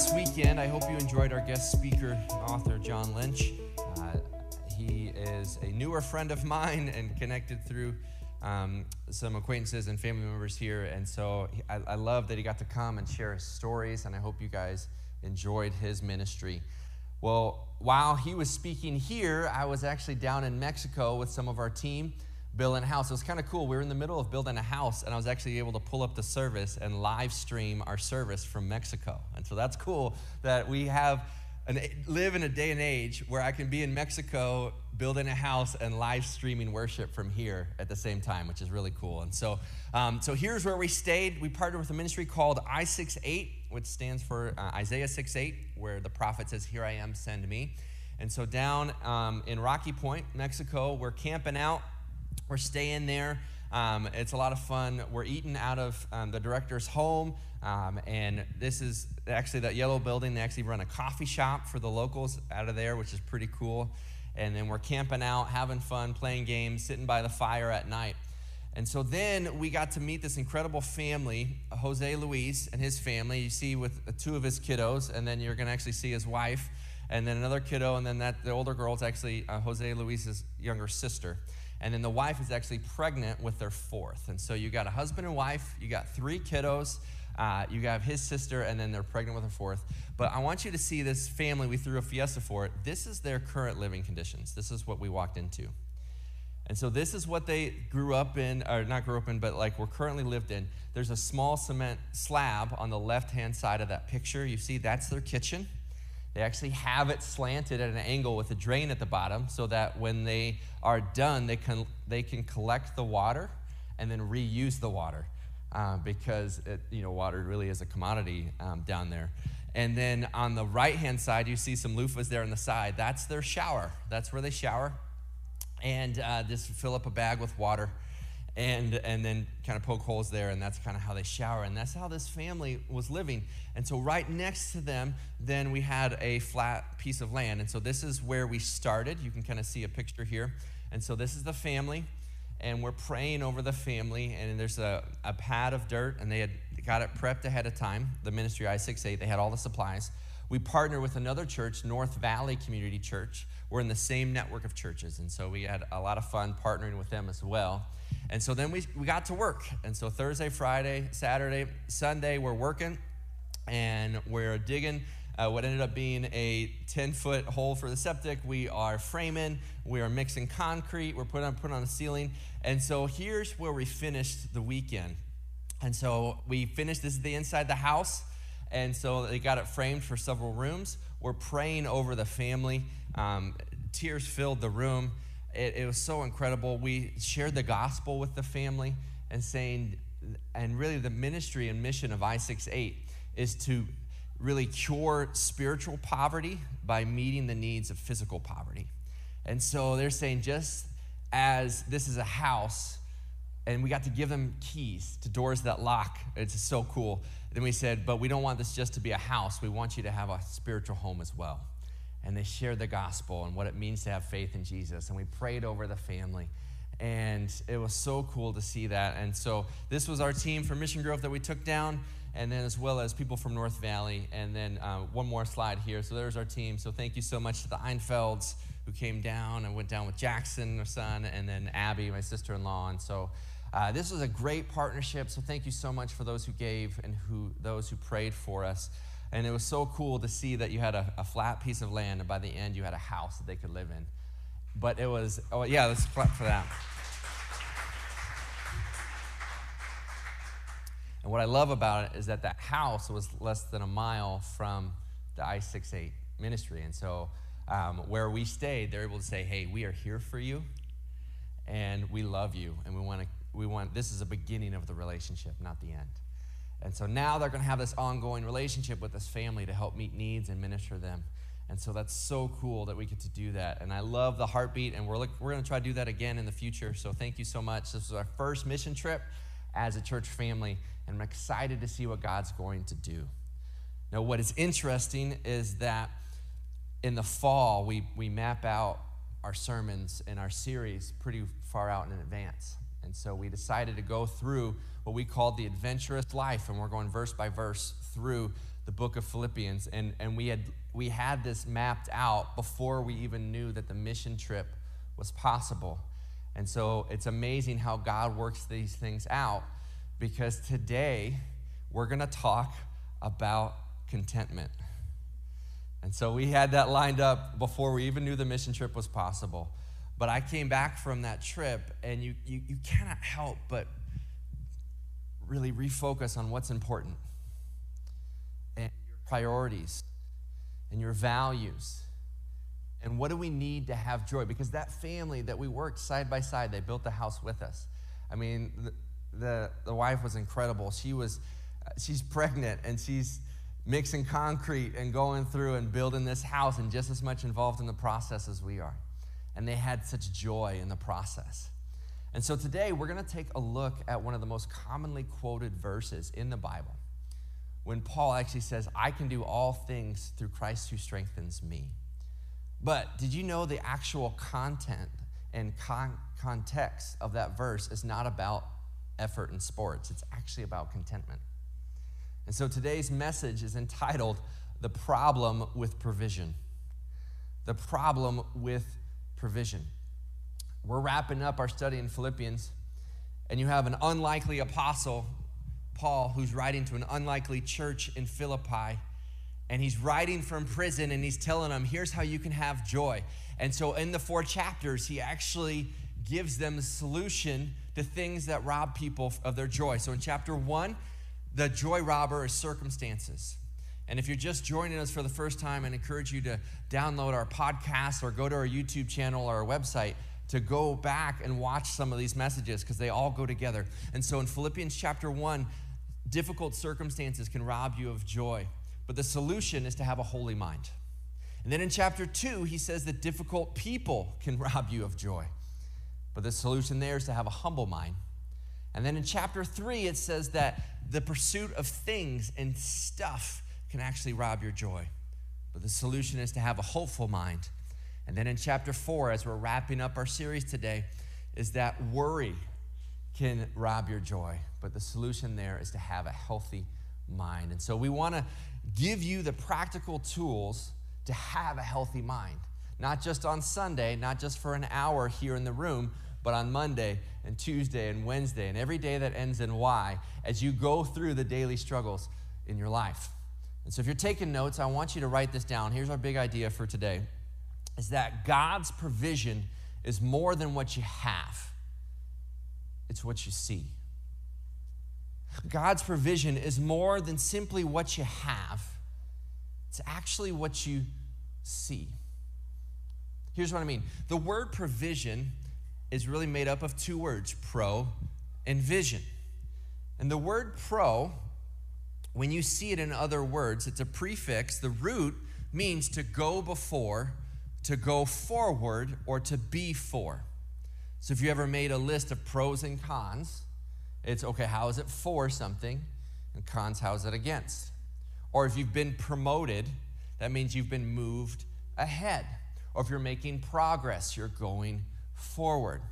last weekend. I hope you enjoyed our guest speaker author, John Lynch. Uh, he is a newer friend of mine and connected through um, some acquaintances and family members here. And so I, I love that he got to come and share his stories, and I hope you guys enjoyed his ministry. Well, while he was speaking here, I was actually down in Mexico with some of our team building a house. It was kind of cool. We were in the middle of building a house, and I was actually able to pull up the service and live stream our service from Mexico. And so that's cool that we have an, live in a day and age where I can be in Mexico building a house and live streaming worship from here at the same time, which is really cool. And so, um, so here's where we stayed. We partnered with a ministry called I68, which stands for uh, Isaiah 68, where the prophet says, "Here I am, send me." And so down um, in Rocky Point, Mexico, we're camping out we're staying there. Um, it's a lot of fun. We're eating out of um, the director's home. Um, and this is actually that yellow building. They actually run a coffee shop for the locals out of there, which is pretty cool. And then we're camping out, having fun, playing games, sitting by the fire at night. And so then we got to meet this incredible family, Jose Luis and his family. You see with two of his kiddos, and then you're going to actually see his wife, and then another kiddo, and then that the older girl is actually uh, Jose Luis's younger sister and then the wife is actually pregnant with their fourth. And so you got a husband and wife, you got three kiddos, uh, you have his sister, and then they're pregnant with a fourth. But I want you to see this family we threw a fiesta for. It. This is their current living conditions. This is what we walked into. And so this is what they grew up in, or not grew up in, but like we're currently lived in. There's a small cement slab on the left hand side of that picture. You see, that's their kitchen. They actually have it slanted at an angle with a drain at the bottom so that when they are done, they can, they can collect the water and then reuse the water uh, because it, you know, water really is a commodity um, down there. And then on the right hand side, you see some loofahs there on the side. That's their shower. That's where they shower. And uh, just fill up a bag with water and and then kind of poke holes there and that's kind of how they shower and that's how this family was living. And so right next to them then we had a flat piece of land. And so this is where we started. You can kind of see a picture here. And so this is the family and we're praying over the family and there's a, a pad of dirt and they had got it prepped ahead of time the ministry i68 they had all the supplies. We partner with another church north valley community church we're in the same network of churches and so we had a lot of fun partnering with them as well and so then we, we got to work. And so Thursday, Friday, Saturday, Sunday, we're working and we're digging uh, what ended up being a 10 foot hole for the septic. We are framing, we are mixing concrete, we're putting on, putting on the ceiling. And so here's where we finished the weekend. And so we finished, this is the inside the house. And so they got it framed for several rooms. We're praying over the family. Um, tears filled the room. It, it was so incredible. We shared the gospel with the family and saying, and really the ministry and mission of I 68 is to really cure spiritual poverty by meeting the needs of physical poverty. And so they're saying, just as this is a house, and we got to give them keys to doors that lock. It's so cool. Then we said, but we don't want this just to be a house. We want you to have a spiritual home as well and they shared the gospel and what it means to have faith in Jesus. And we prayed over the family. And it was so cool to see that. And so this was our team from Mission Grove that we took down, and then as well as people from North Valley. And then uh, one more slide here. So there's our team. So thank you so much to the Einfelds who came down and went down with Jackson, their son, and then Abby, my sister in law. And so uh, this was a great partnership. So thank you so much for those who gave and who those who prayed for us. And it was so cool to see that you had a, a, flat piece of land, and by the end, you had a house that they could live in. But it was, oh, yeah, let's clap for that. And what I love about it is that that house was less than a mile from the I 68 ministry. And so, um, where we stayed, they're able to say, hey, we are here for you, and we love you, and we want to, we want, this is a beginning of the relationship, not the end. And so now they're going to have this ongoing relationship with this family to help meet needs and minister them. And so that's so cool that we get to do that. And I love the heartbeat, and we're, look, we're going to try to do that again in the future. So thank you so much. This was our first mission trip as a church family, and I'm excited to see what God's going to do. Now, what is interesting is that in the fall, we, we map out our sermons and our series pretty far out in advance. And so we decided to go through what we called the adventurous life, and we're going verse by verse through the book of Philippians, and, and we, had, we had this mapped out before we even knew that the mission trip was possible. And so it's amazing how God works these things out because today we're going to talk about contentment. And so we had that lined up before we even knew the mission trip was possible. But I came back from that trip, and you, you, you cannot help but really refocus on what's important and your priorities and your values. And what do we need to have joy? Because that family that we worked side by side, they built the house with us. I mean, the, the, the wife was incredible. She was, she's pregnant and she's mixing concrete and going through and building this house and just as much involved in the process as we are. And they had such joy in the process. And so today we're going to take a look at one of the most commonly quoted verses in the Bible when Paul actually says, I can do all things through Christ who strengthens me. But did you know the actual content and con- context of that verse is not about effort in sports, it's actually about contentment. And so today's message is entitled The Problem with Provision. The Problem with Provision. We're wrapping up our study in Philippians, and you have an unlikely apostle, Paul, who's writing to an unlikely church in Philippi. And he's writing from prison and he's telling them, here's how you can have joy. And so in the four chapters, he actually gives them a solution to things that rob people of their joy. So in chapter one, the joy robber is circumstances. And if you're just joining us for the first time, I encourage you to download our podcast or go to our YouTube channel or our website to go back and watch some of these messages because they all go together. And so in Philippians chapter 1, difficult circumstances can rob you of joy, but the solution is to have a holy mind. And then in chapter 2, he says that difficult people can rob you of joy, but the solution there is to have a humble mind. And then in chapter 3, it says that the pursuit of things and stuff can actually rob your joy. But the solution is to have a hopeful mind. And then in chapter four, as we're wrapping up our series today, is that worry can rob your joy. But the solution there is to have a healthy mind. And so we want to give you the practical tools to have a healthy mind. Not just on Sunday, not just for an hour here in the room, but on Monday and Tuesday and Wednesday and every day that ends in Y as you go through the daily struggles in your life. And so if you're taking notes, I want you to write this down. Here's our big idea for today is that God's provision is more than what you have. It's what you see. God's provision is more than simply what you have. It's actually what you see. Here's what I mean. The word provision is really made up of two words, pro and vision. And the word pro when you see it in other words, it's a prefix. The root means to go before, to go forward, or to be for. So if you ever made a list of pros and cons, it's okay, how is it for something? And cons, how is it against? Or if you've been promoted, that means you've been moved ahead. Or if you're making progress, you're going forward.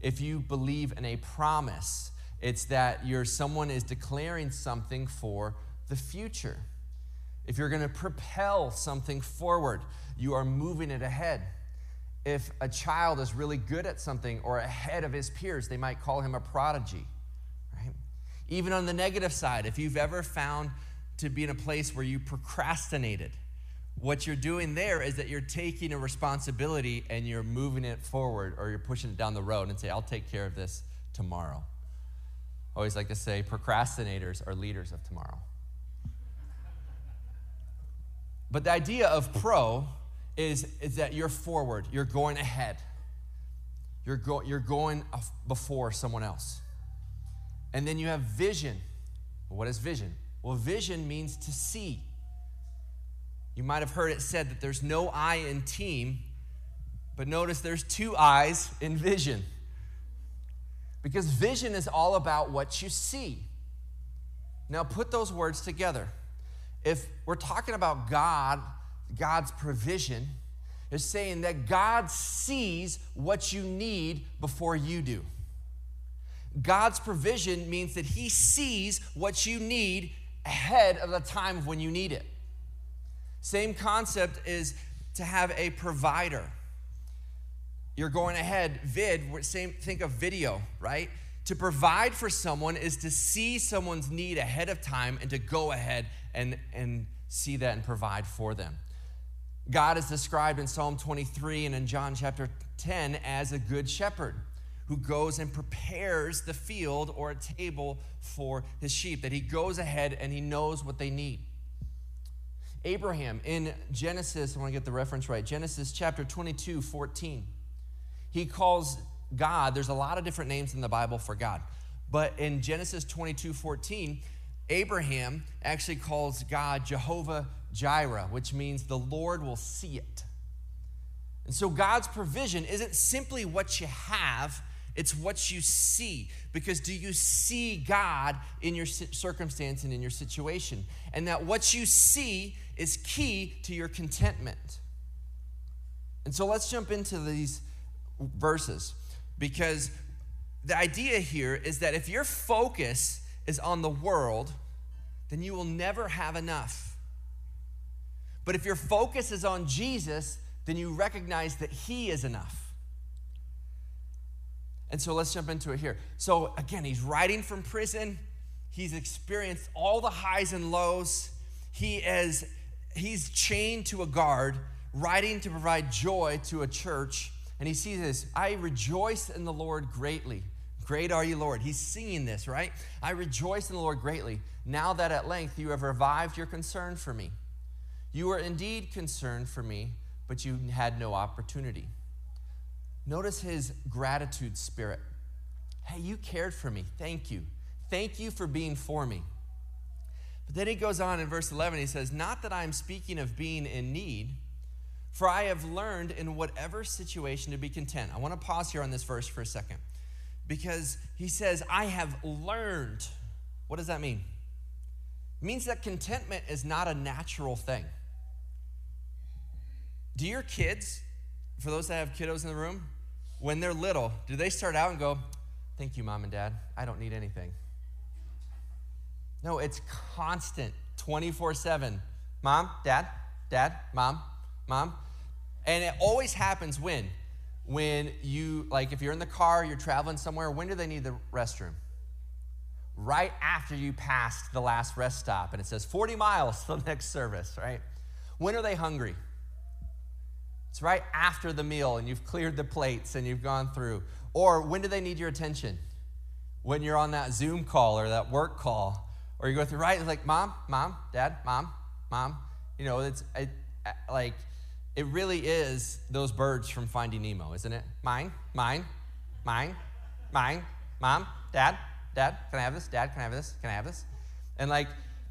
If you believe in a promise, it's that you're someone is declaring something for the future. If you're going to propel something forward, you are moving it ahead. If a child is really good at something or ahead of his peers, they might call him a prodigy. Right? Even on the negative side, if you've ever found to be in a place where you procrastinated, what you're doing there is that you're taking a responsibility and you're moving it forward or you're pushing it down the road and say, I'll take care of this tomorrow. Always like to say procrastinators are leaders of tomorrow. But the idea of pro is, is that you're forward, you're going ahead, you're, go, you're going before someone else. And then you have vision. What is vision? Well, vision means to see. You might have heard it said that there's no I in team, but notice there's two eyes in vision. Because vision is all about what you see. Now, put those words together. If we're talking about God, God's provision, is saying that God sees what you need before you do. God's provision means that He sees what you need ahead of the time when you need it. Same concept is to have a provider. You're going ahead, vid, same, think of video, right? To provide for someone is to see someone's need ahead of time and to go ahead and, and see that and provide for them. God is described in Psalm 23 and in John chapter 10 as a good shepherd who goes and prepares the field or a table for his sheep, that he goes ahead and he knows what they need. Abraham in Genesis, I want to get the reference right, Genesis chapter 22, 14. He calls God, there's a lot of different names in the Bible for God, but in Genesis 22, 14, Abraham actually calls God Jehovah Jireh, which means the Lord will see it. And so God's provision isn't simply what you have, it's what you see. Because do you see God in your circumstance and in your situation? And that what you see is key to your contentment. And so let's jump into these verses because the idea here is that if your focus is on the world, then you will never have enough. But if your focus is on Jesus, then you recognize that He is enough. And so let's jump into it here. So again, he's writing from prison. He's experienced all the highs and lows. He is he's chained to a guard, writing to provide joy to a church. And he sees this I rejoice in the Lord greatly. Great are you, Lord. He's singing this, right? I rejoice in the Lord greatly, now that at length you have revived your concern for me. You were indeed concerned for me, but you had no opportunity. Notice his gratitude spirit. Hey, you cared for me. Thank you. Thank you for being for me. But then he goes on in verse 11, he says, Not that I am speaking of being in need, for I have learned in whatever situation to be content. I want to pause here on this verse for a second because he says, I have learned. What does that mean? It means that contentment is not a natural thing. Do your kids, for those that have kiddos in the room, when they're little, do they start out and go, Thank you, mom and dad. I don't need anything? No, it's constant, 24 7. Mom, dad, dad, mom, mom. And it always happens when? When you, like, if you're in the car, you're traveling somewhere, when do they need the restroom? Right after you passed the last rest stop and it says 40 miles to the next service, right? When are they hungry? It's right after the meal and you've cleared the plates and you've gone through. Or when do they need your attention? When you're on that Zoom call or that work call, or you go through, right? It's like, mom, mom, dad, mom, mom. You know, it's it, like, it really is those birds from Finding Nemo, isn't it? Mine, mine, mine, mine, mom, dad, dad, can I have this? Dad, can I have this? Can I have this? And like,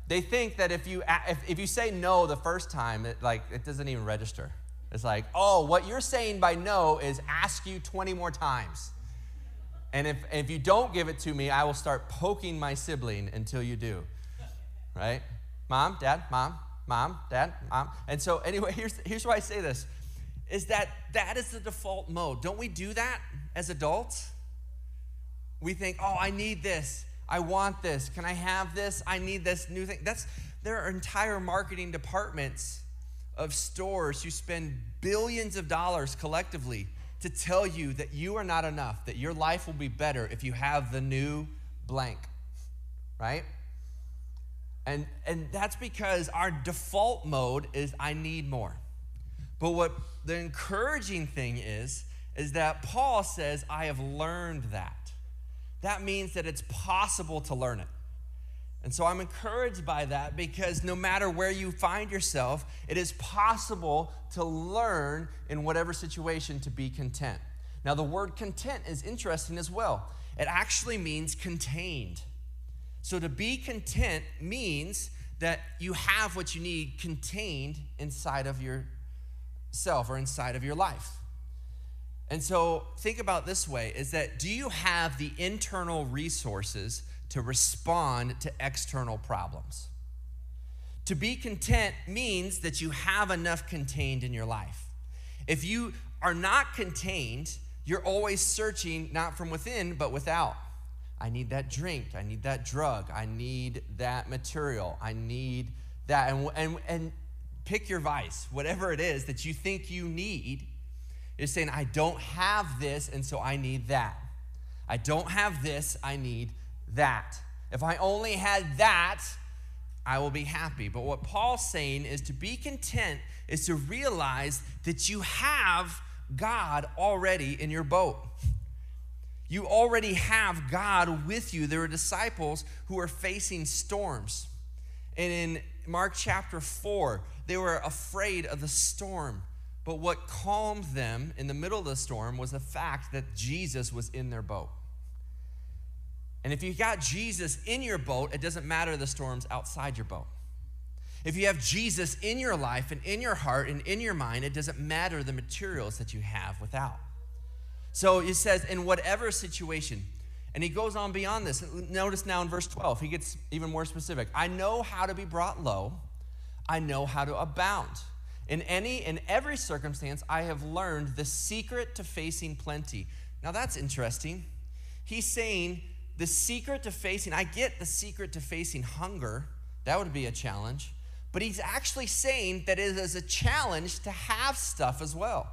they think that if you if, if you say no the first time, it like it doesn't even register. It's like, oh, what you're saying by no is ask you 20 more times. And if, if you don't give it to me, I will start poking my sibling until you do. Right? Mom, dad, mom, mom, dad, mom. And so, anyway, here's, here's why I say this is that that is the default mode. Don't we do that as adults? We think, oh, I need this. I want this. Can I have this? I need this new thing. That's there are entire marketing departments of stores who spend billions of dollars collectively to tell you that you are not enough, that your life will be better if you have the new blank, right? And, and that's because our default mode is I need more. But what the encouraging thing is, is that Paul says, I have learned that. That means that it's possible to learn it. And so I'm encouraged by that because no matter where you find yourself, it is possible to learn in whatever situation to be content. Now, the word content is interesting as well. It actually means contained. So to be content means that you have what you need contained inside of yourself or inside of your life. And so think about this way is that do you have the internal resources to respond to external problems. To be content means that you have enough contained in your life. If you are not contained, you're always searching not from within, but without. I need that drink. I need that drug. I need that material. I need that. And, and, and pick your vice, whatever it is that you think you need, is saying, I don't have this, and so I need that. I don't have this, I need that. If I only had that, I will be happy. But what Paul's saying is to be content is to realize that you have God already in your boat. You already have God with you. There are disciples who are facing storms. And in Mark chapter 4, they were afraid of the storm. But what calmed them in the middle of the storm was the fact that Jesus was in their boat. And if you got Jesus in your boat, it doesn't matter the storms outside your boat. If you have Jesus in your life and in your heart and in your mind, it doesn't matter the materials that you have without. So he says, in whatever situation, and he goes on beyond this. Notice now in verse 12, he gets even more specific. I know how to be brought low, I know how to abound. In any in every circumstance, I have learned the secret to facing plenty. Now that's interesting. He's saying the secret to facing, I get the secret to facing hunger. That would be a challenge. But he's actually saying that it is a challenge to have stuff as well.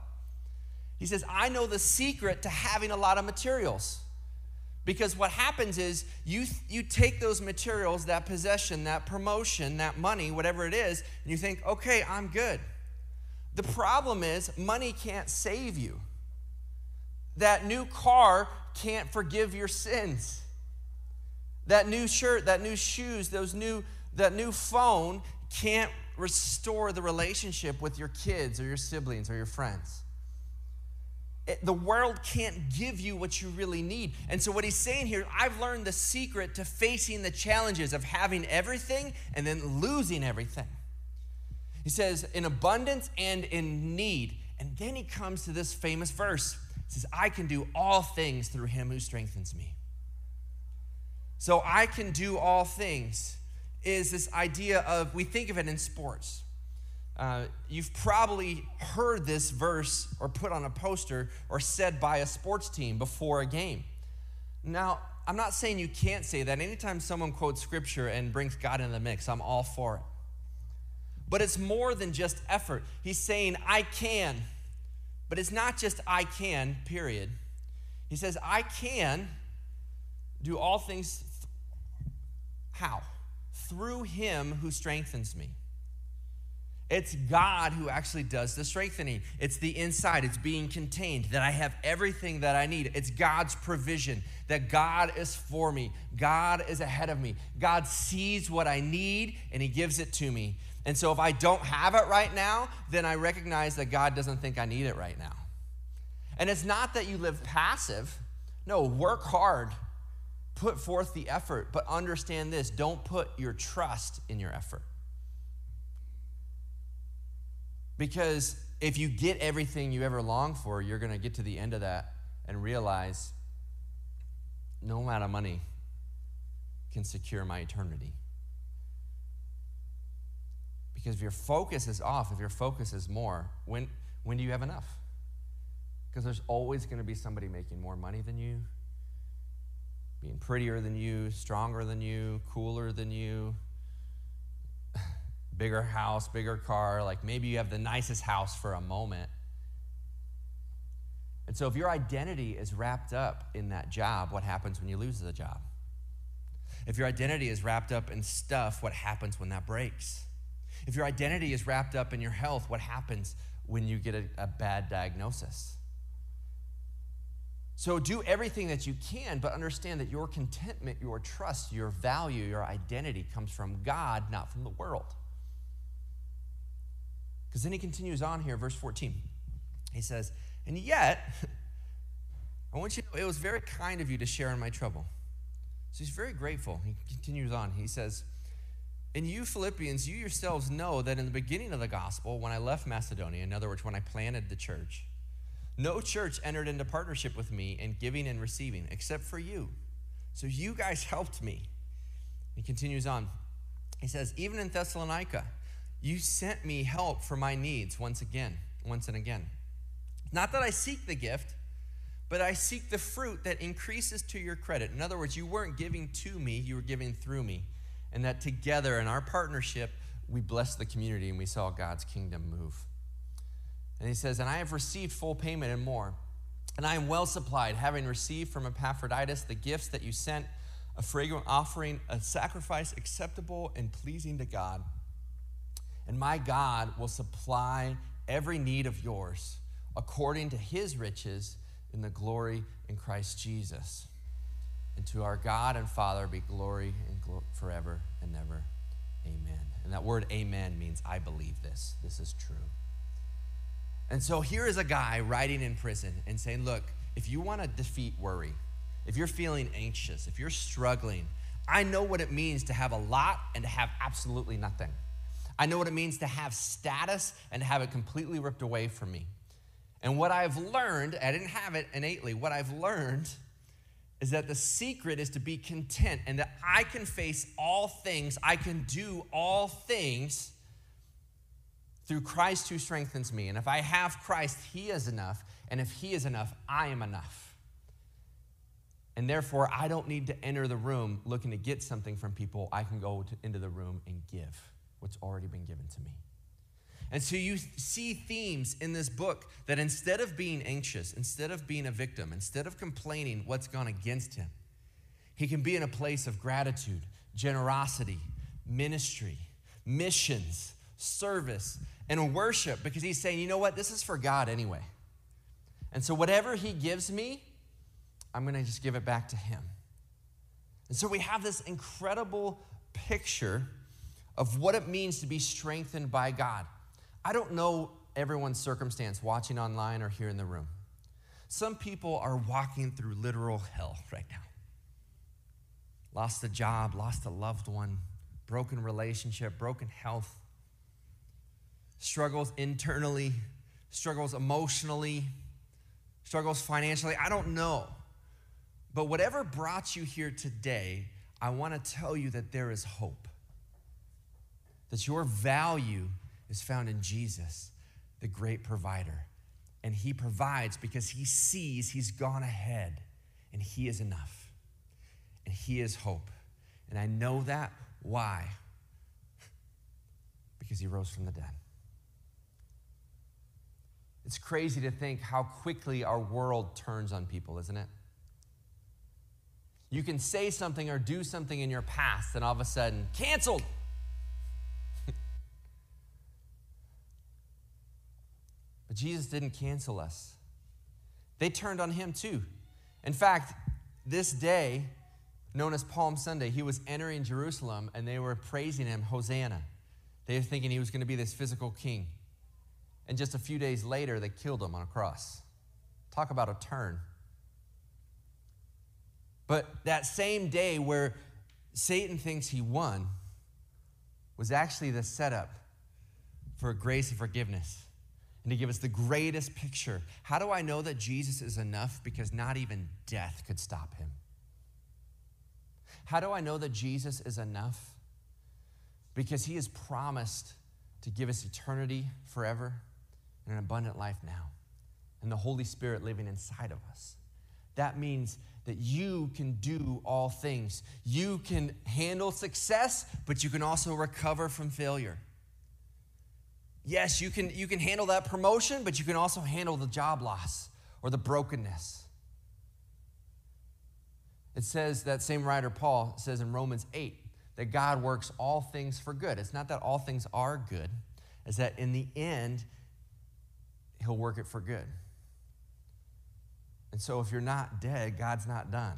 He says, I know the secret to having a lot of materials. Because what happens is you, you take those materials, that possession, that promotion, that money, whatever it is, and you think, okay, I'm good. The problem is money can't save you. That new car can't forgive your sins. That new shirt, that new shoes, those new, that new phone can't restore the relationship with your kids or your siblings or your friends. The world can't give you what you really need. And so, what he's saying here, I've learned the secret to facing the challenges of having everything and then losing everything. He says, in abundance and in need. And then he comes to this famous verse. He says, I can do all things through him who strengthens me. So, I can do all things is this idea of, we think of it in sports. Uh, you've probably heard this verse or put on a poster or said by a sports team before a game. Now, I'm not saying you can't say that. Anytime someone quotes scripture and brings God in the mix, I'm all for it. But it's more than just effort. He's saying, I can. But it's not just I can, period. He says, I can do all things. Th- how? through him who strengthens me. It's God who actually does the strengthening. It's the inside, it's being contained, that I have everything that I need. It's God's provision, that God is for me, God is ahead of me. God sees what I need and He gives it to me. And so if I don't have it right now, then I recognize that God doesn't think I need it right now. And it's not that you live passive, no, work hard Put forth the effort, but understand this don't put your trust in your effort. Because if you get everything you ever long for, you're going to get to the end of that and realize no amount of money can secure my eternity. Because if your focus is off, if your focus is more, when, when do you have enough? Because there's always going to be somebody making more money than you, being prettier than you, stronger than you, cooler than you, bigger house, bigger car. Like maybe you have the nicest house for a moment. And so, if your identity is wrapped up in that job, what happens when you lose the job? If your identity is wrapped up in stuff, what happens when that breaks? If your identity is wrapped up in your health, what happens when you get a, a bad diagnosis? So do everything that you can, but understand that your contentment, your trust, your value, your identity comes from God, not from the world. Because then he continues on here, verse 14. He says, And yet, I want you to know it was very kind of you to share in my trouble. So he's very grateful. He continues on. He says, And you, Philippians, you yourselves know that in the beginning of the gospel, when I left Macedonia, in other words, when I planted the church, no church entered into partnership with me in giving and receiving except for you. So you guys helped me. He continues on. He says, Even in Thessalonica, you sent me help for my needs once again, once and again. Not that I seek the gift, but I seek the fruit that increases to your credit. In other words, you weren't giving to me, you were giving through me. And that together in our partnership, we blessed the community and we saw God's kingdom move. And he says, And I have received full payment and more. And I am well supplied, having received from Epaphroditus the gifts that you sent, a fragrant offering, a sacrifice acceptable and pleasing to God. And my God will supply every need of yours according to his riches in the glory in Christ Jesus. And to our God and Father be glory and glo- forever and ever. Amen. And that word amen means I believe this. This is true. And so here is a guy writing in prison and saying, Look, if you want to defeat worry, if you're feeling anxious, if you're struggling, I know what it means to have a lot and to have absolutely nothing. I know what it means to have status and have it completely ripped away from me. And what I've learned, I didn't have it innately, what I've learned is that the secret is to be content and that I can face all things, I can do all things through Christ who strengthens me. And if I have Christ, He is enough. And if He is enough, I am enough. And therefore, I don't need to enter the room looking to get something from people. I can go to, into the room and give what's already been given to me. And so you see themes in this book that instead of being anxious, instead of being a victim, instead of complaining what's gone against him, he can be in a place of gratitude, generosity, ministry, missions, service, and worship because he's saying, you know what, this is for God anyway. And so whatever he gives me, I'm going to just give it back to him. And so we have this incredible picture of what it means to be strengthened by God. I don't know everyone's circumstance watching online or here in the room. Some people are walking through literal hell right now. Lost a job, lost a loved one, broken relationship, broken health, struggles internally, struggles emotionally, struggles financially. I don't know. But whatever brought you here today, I want to tell you that there is hope. That your value is found in Jesus, the great provider. And he provides because he sees he's gone ahead and he is enough. And he is hope. And I know that. Why? Because he rose from the dead. It's crazy to think how quickly our world turns on people, isn't it? You can say something or do something in your past, and all of a sudden, canceled. But Jesus didn't cancel us. They turned on him too. In fact, this day, known as Palm Sunday, he was entering Jerusalem and they were praising him, Hosanna. They were thinking he was going to be this physical king. And just a few days later, they killed him on a cross. Talk about a turn. But that same day where Satan thinks he won was actually the setup for grace and forgiveness and to give us the greatest picture. How do I know that Jesus is enough? Because not even death could stop him. How do I know that Jesus is enough? Because he has promised to give us eternity forever and an abundant life now, and the Holy Spirit living inside of us. That means that you can do all things. You can handle success, but you can also recover from failure. Yes, you can, you can handle that promotion, but you can also handle the job loss or the brokenness. It says, that same writer, Paul, says in Romans 8, that God works all things for good. It's not that all things are good, it's that in the end, He'll work it for good. And so if you're not dead, God's not done.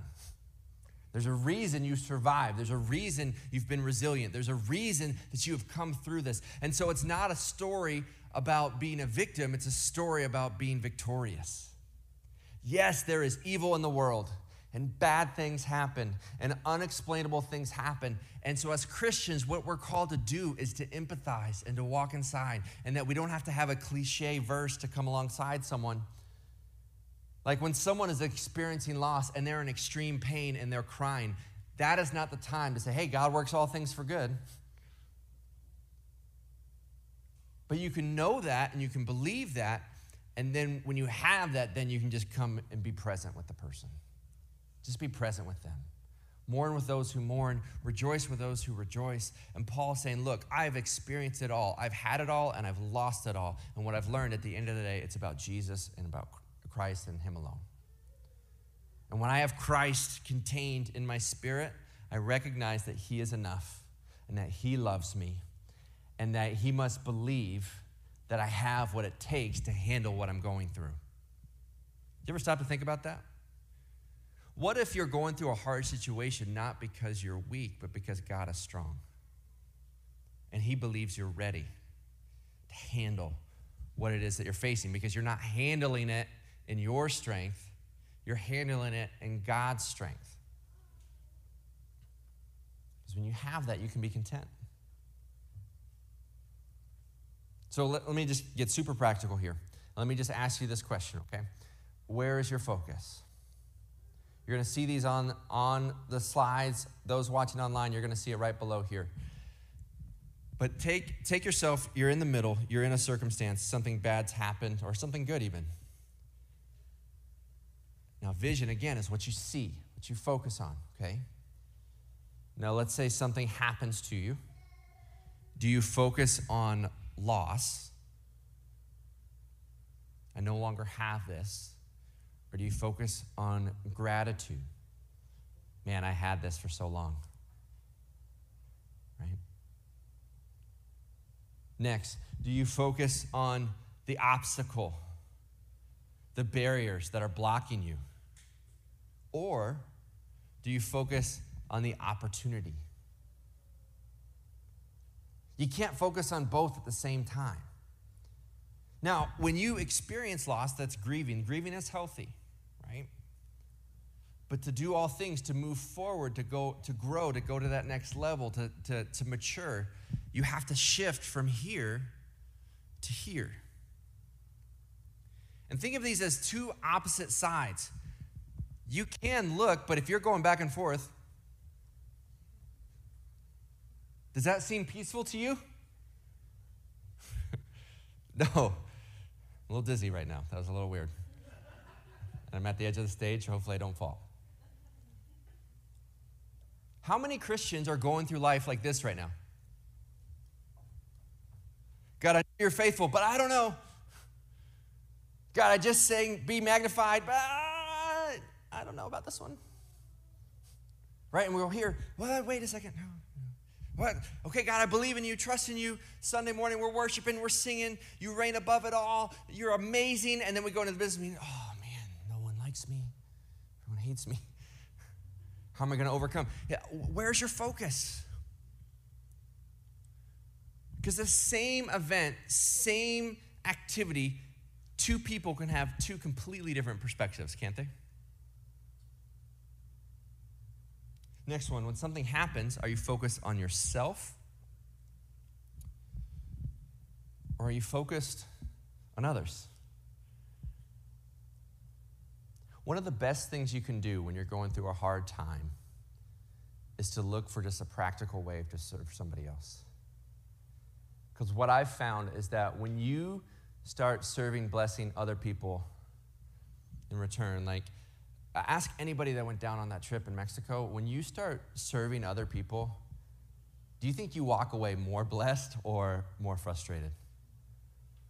There's a reason you survived. There's a reason you've been resilient. There's a reason that you have come through this. And so it's not a story about being a victim, it's a story about being victorious. Yes, there is evil in the world, and bad things happen, and unexplainable things happen. And so, as Christians, what we're called to do is to empathize and to walk inside, and that we don't have to have a cliche verse to come alongside someone like when someone is experiencing loss and they're in extreme pain and they're crying, that is not the time to say, hey, God works all things for good. But you can know that and you can believe that, And then when you have that, then you can just come and be present with the person. Just be present with them. Mourn with those who mourn, rejoice with those who rejoice. And Paul saying, Look, I've experienced it all. I've had it all and I've lost it all. And what I've learned at the end of the day, it's about Jesus and about Christ and Him alone. And when I have Christ contained in my spirit, I recognize that He is enough and that He loves me and that He must believe that I have what it takes to handle what I'm going through. You ever stop to think about that? What if you're going through a hard situation not because you're weak, but because God is strong? And He believes you're ready to handle what it is that you're facing because you're not handling it in your strength, you're handling it in God's strength. Because when you have that, you can be content. So let, let me just get super practical here. Let me just ask you this question, okay? Where is your focus? You're going to see these on, on the slides. Those watching online, you're going to see it right below here. But take, take yourself, you're in the middle, you're in a circumstance, something bad's happened, or something good even. Now, vision, again, is what you see, what you focus on, okay? Now, let's say something happens to you. Do you focus on loss? I no longer have this. Or do you focus on gratitude? Man, I had this for so long. Right? Next, do you focus on the obstacle, the barriers that are blocking you? Or do you focus on the opportunity? You can't focus on both at the same time. Now, when you experience loss, that's grieving. Grieving is healthy right? But to do all things, to move forward, to go, to grow, to go to that next level, to, to, to mature, you have to shift from here to here. And think of these as two opposite sides. You can look, but if you're going back and forth, does that seem peaceful to you? no. I'm A little dizzy right now. That was a little weird and I'm at the edge of the stage, hopefully I don't fall. How many Christians are going through life like this right now? God, I know you're faithful, but I don't know. God, I just saying be magnified, but know about this one. Right? And we'll hear, well, wait a second. What? Okay, God, I believe in you, trust in you. Sunday morning, we're worshiping, we're singing. You reign above it all. You're amazing. And then we go into the business meeting. Oh, man, no one likes me, everyone hates me. How am I going to overcome? Yeah, where's your focus? Because the same event, same activity, two people can have two completely different perspectives, can't they? Next one, when something happens, are you focused on yourself? Or are you focused on others? One of the best things you can do when you're going through a hard time is to look for just a practical way to serve somebody else. Because what I've found is that when you start serving, blessing other people in return, like ask anybody that went down on that trip in Mexico, when you start serving other people, do you think you walk away more blessed or more frustrated?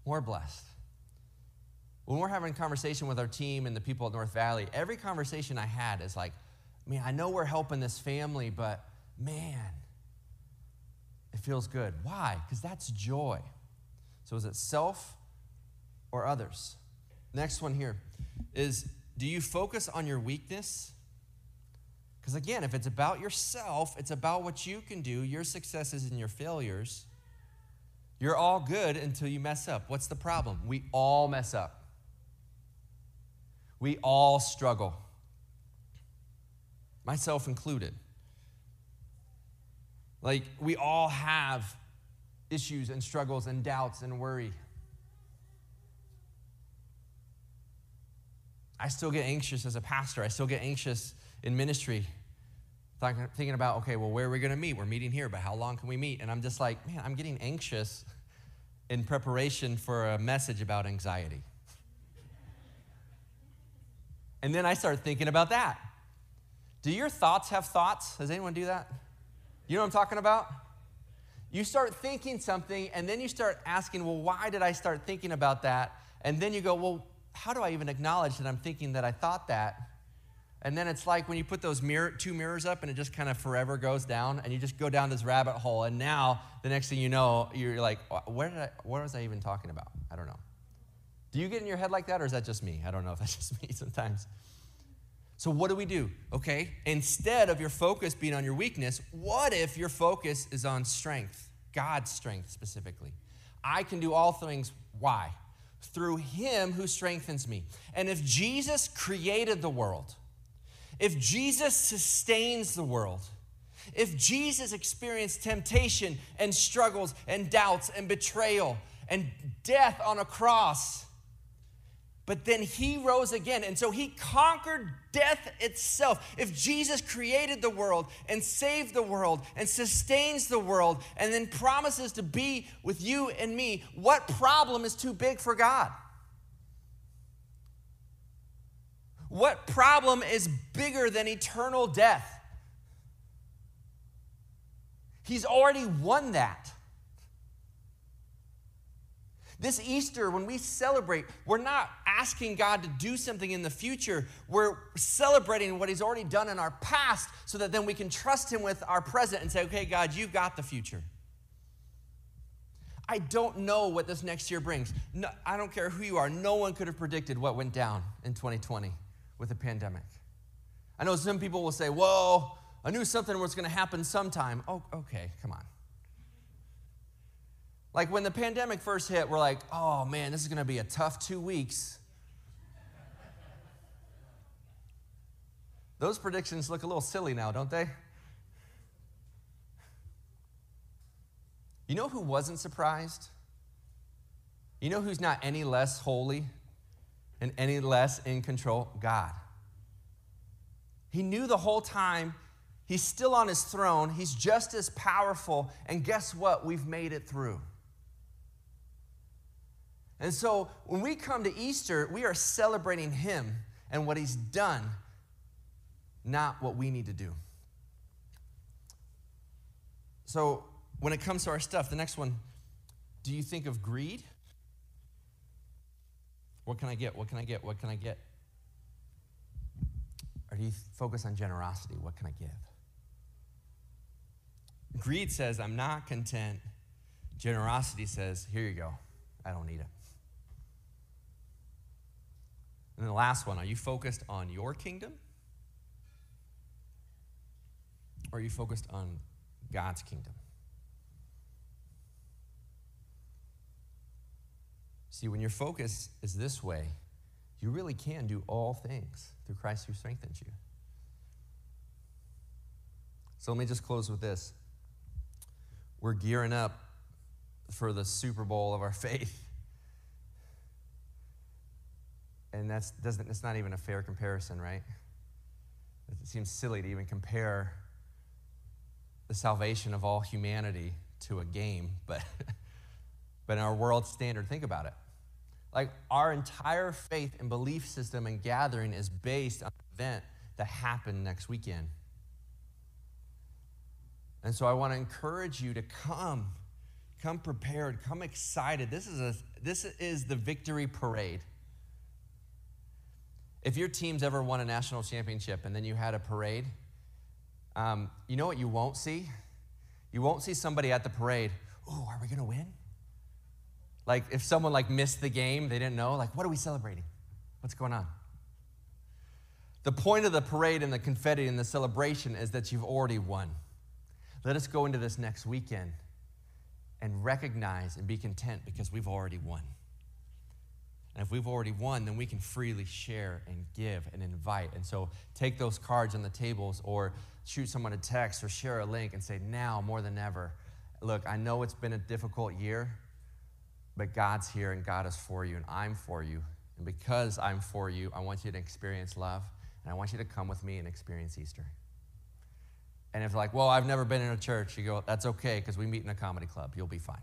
More blessed. When we're having a conversation with our team and the people at North Valley, every conversation I had is like, man, I know we're helping this family, but man, it feels good. Why? Because that's joy. So is it self or others? Next one here is do you focus on your weakness? Because again, if it's about yourself, it's about what you can do, your successes and your failures. You're all good until you mess up. What's the problem? We all mess up. We all struggle, myself included. Like, we all have issues and struggles and doubts and worry. I still get anxious as a pastor. I still get anxious in ministry, thinking about, okay, well, where are we going to meet? We're meeting here, but how long can we meet? And I'm just like, man, I'm getting anxious in preparation for a message about anxiety. And then I start thinking about that. Do your thoughts have thoughts? Does anyone do that? You know what I'm talking about? You start thinking something, and then you start asking, well, why did I start thinking about that? And then you go, well, how do I even acknowledge that I'm thinking that I thought that? And then it's like when you put those mirror, two mirrors up and it just kind of forever goes down and you just go down this rabbit hole. And now the next thing you know, you're like, where did I, what was I even talking about? I don't know. Do you get in your head like that or is that just me? I don't know if that's just me sometimes. So, what do we do? Okay, instead of your focus being on your weakness, what if your focus is on strength, God's strength specifically? I can do all things. Why? Through Him who strengthens me. And if Jesus created the world, if Jesus sustains the world, if Jesus experienced temptation and struggles and doubts and betrayal and death on a cross, but then he rose again. And so he conquered death itself. If Jesus created the world and saved the world and sustains the world and then promises to be with you and me, what problem is too big for God? What problem is bigger than eternal death? He's already won that. This Easter, when we celebrate, we're not asking God to do something in the future. We're celebrating what He's already done in our past so that then we can trust Him with our present and say, okay, God, you've got the future. I don't know what this next year brings. No, I don't care who you are. No one could have predicted what went down in 2020 with the pandemic. I know some people will say, whoa, I knew something was going to happen sometime. Oh, okay, come on. Like when the pandemic first hit, we're like, oh man, this is going to be a tough two weeks. Those predictions look a little silly now, don't they? You know who wasn't surprised? You know who's not any less holy and any less in control? God. He knew the whole time he's still on his throne, he's just as powerful, and guess what? We've made it through. And so when we come to Easter, we are celebrating Him and what He's done, not what we need to do. So when it comes to our stuff, the next one, do you think of greed? What can I get? What can I get? What can I get? Or do you focus on generosity? What can I give? Greed says, I'm not content. Generosity says, here you go. I don't need it. And then the last one are you focused on your kingdom? Or are you focused on God's kingdom? See, when your focus is this way, you really can do all things through Christ who strengthens you. So let me just close with this. We're gearing up for the Super Bowl of our faith and that's doesn't it's not even a fair comparison, right? It seems silly to even compare the salvation of all humanity to a game, but but in our world standard, think about it. Like our entire faith and belief system and gathering is based on an event that happened next weekend. And so I want to encourage you to come, come prepared, come excited. This is a this is the victory parade. If your team's ever won a national championship and then you had a parade, um, you know what you won't see? You won't see somebody at the parade, oh, are we gonna win? Like if someone like missed the game, they didn't know, like, what are we celebrating? What's going on? The point of the parade and the confetti and the celebration is that you've already won. Let us go into this next weekend and recognize and be content because we've already won. And if we've already won, then we can freely share and give and invite. And so take those cards on the tables or shoot someone a text or share a link and say, now more than ever, look, I know it's been a difficult year, but God's here and God is for you and I'm for you. And because I'm for you, I want you to experience love and I want you to come with me and experience Easter. And if like, well, I've never been in a church, you go, that's okay because we meet in a comedy club. You'll be fine.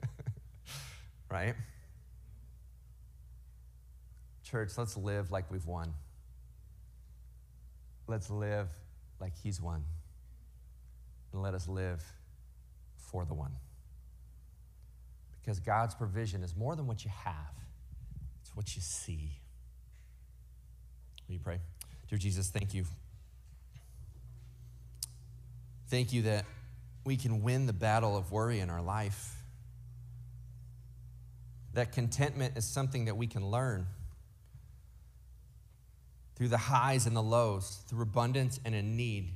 right? Church, let's live like we've won. Let's live like He's won. And let us live for the one. Because God's provision is more than what you have, it's what you see. Will you pray? Dear Jesus, thank you. Thank you that we can win the battle of worry in our life. That contentment is something that we can learn through the highs and the lows, through abundance and in need.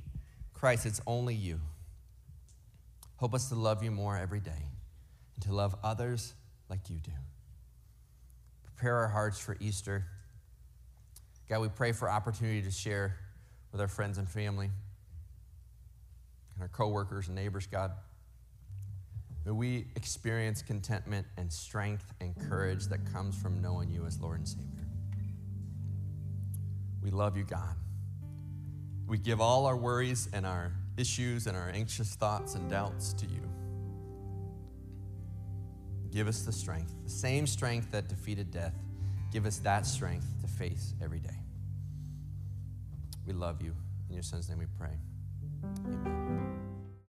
Christ, it's only you. Help us to love you more every day and to love others like you do. Prepare our hearts for Easter. God, we pray for opportunity to share with our friends and family and our coworkers and neighbors, God. May we experience contentment and strength and courage that comes from knowing you as Lord and Savior. We love you, God. We give all our worries and our issues and our anxious thoughts and doubts to you. Give us the strength, the same strength that defeated death. Give us that strength to face every day. We love you. In your son's name we pray. Amen.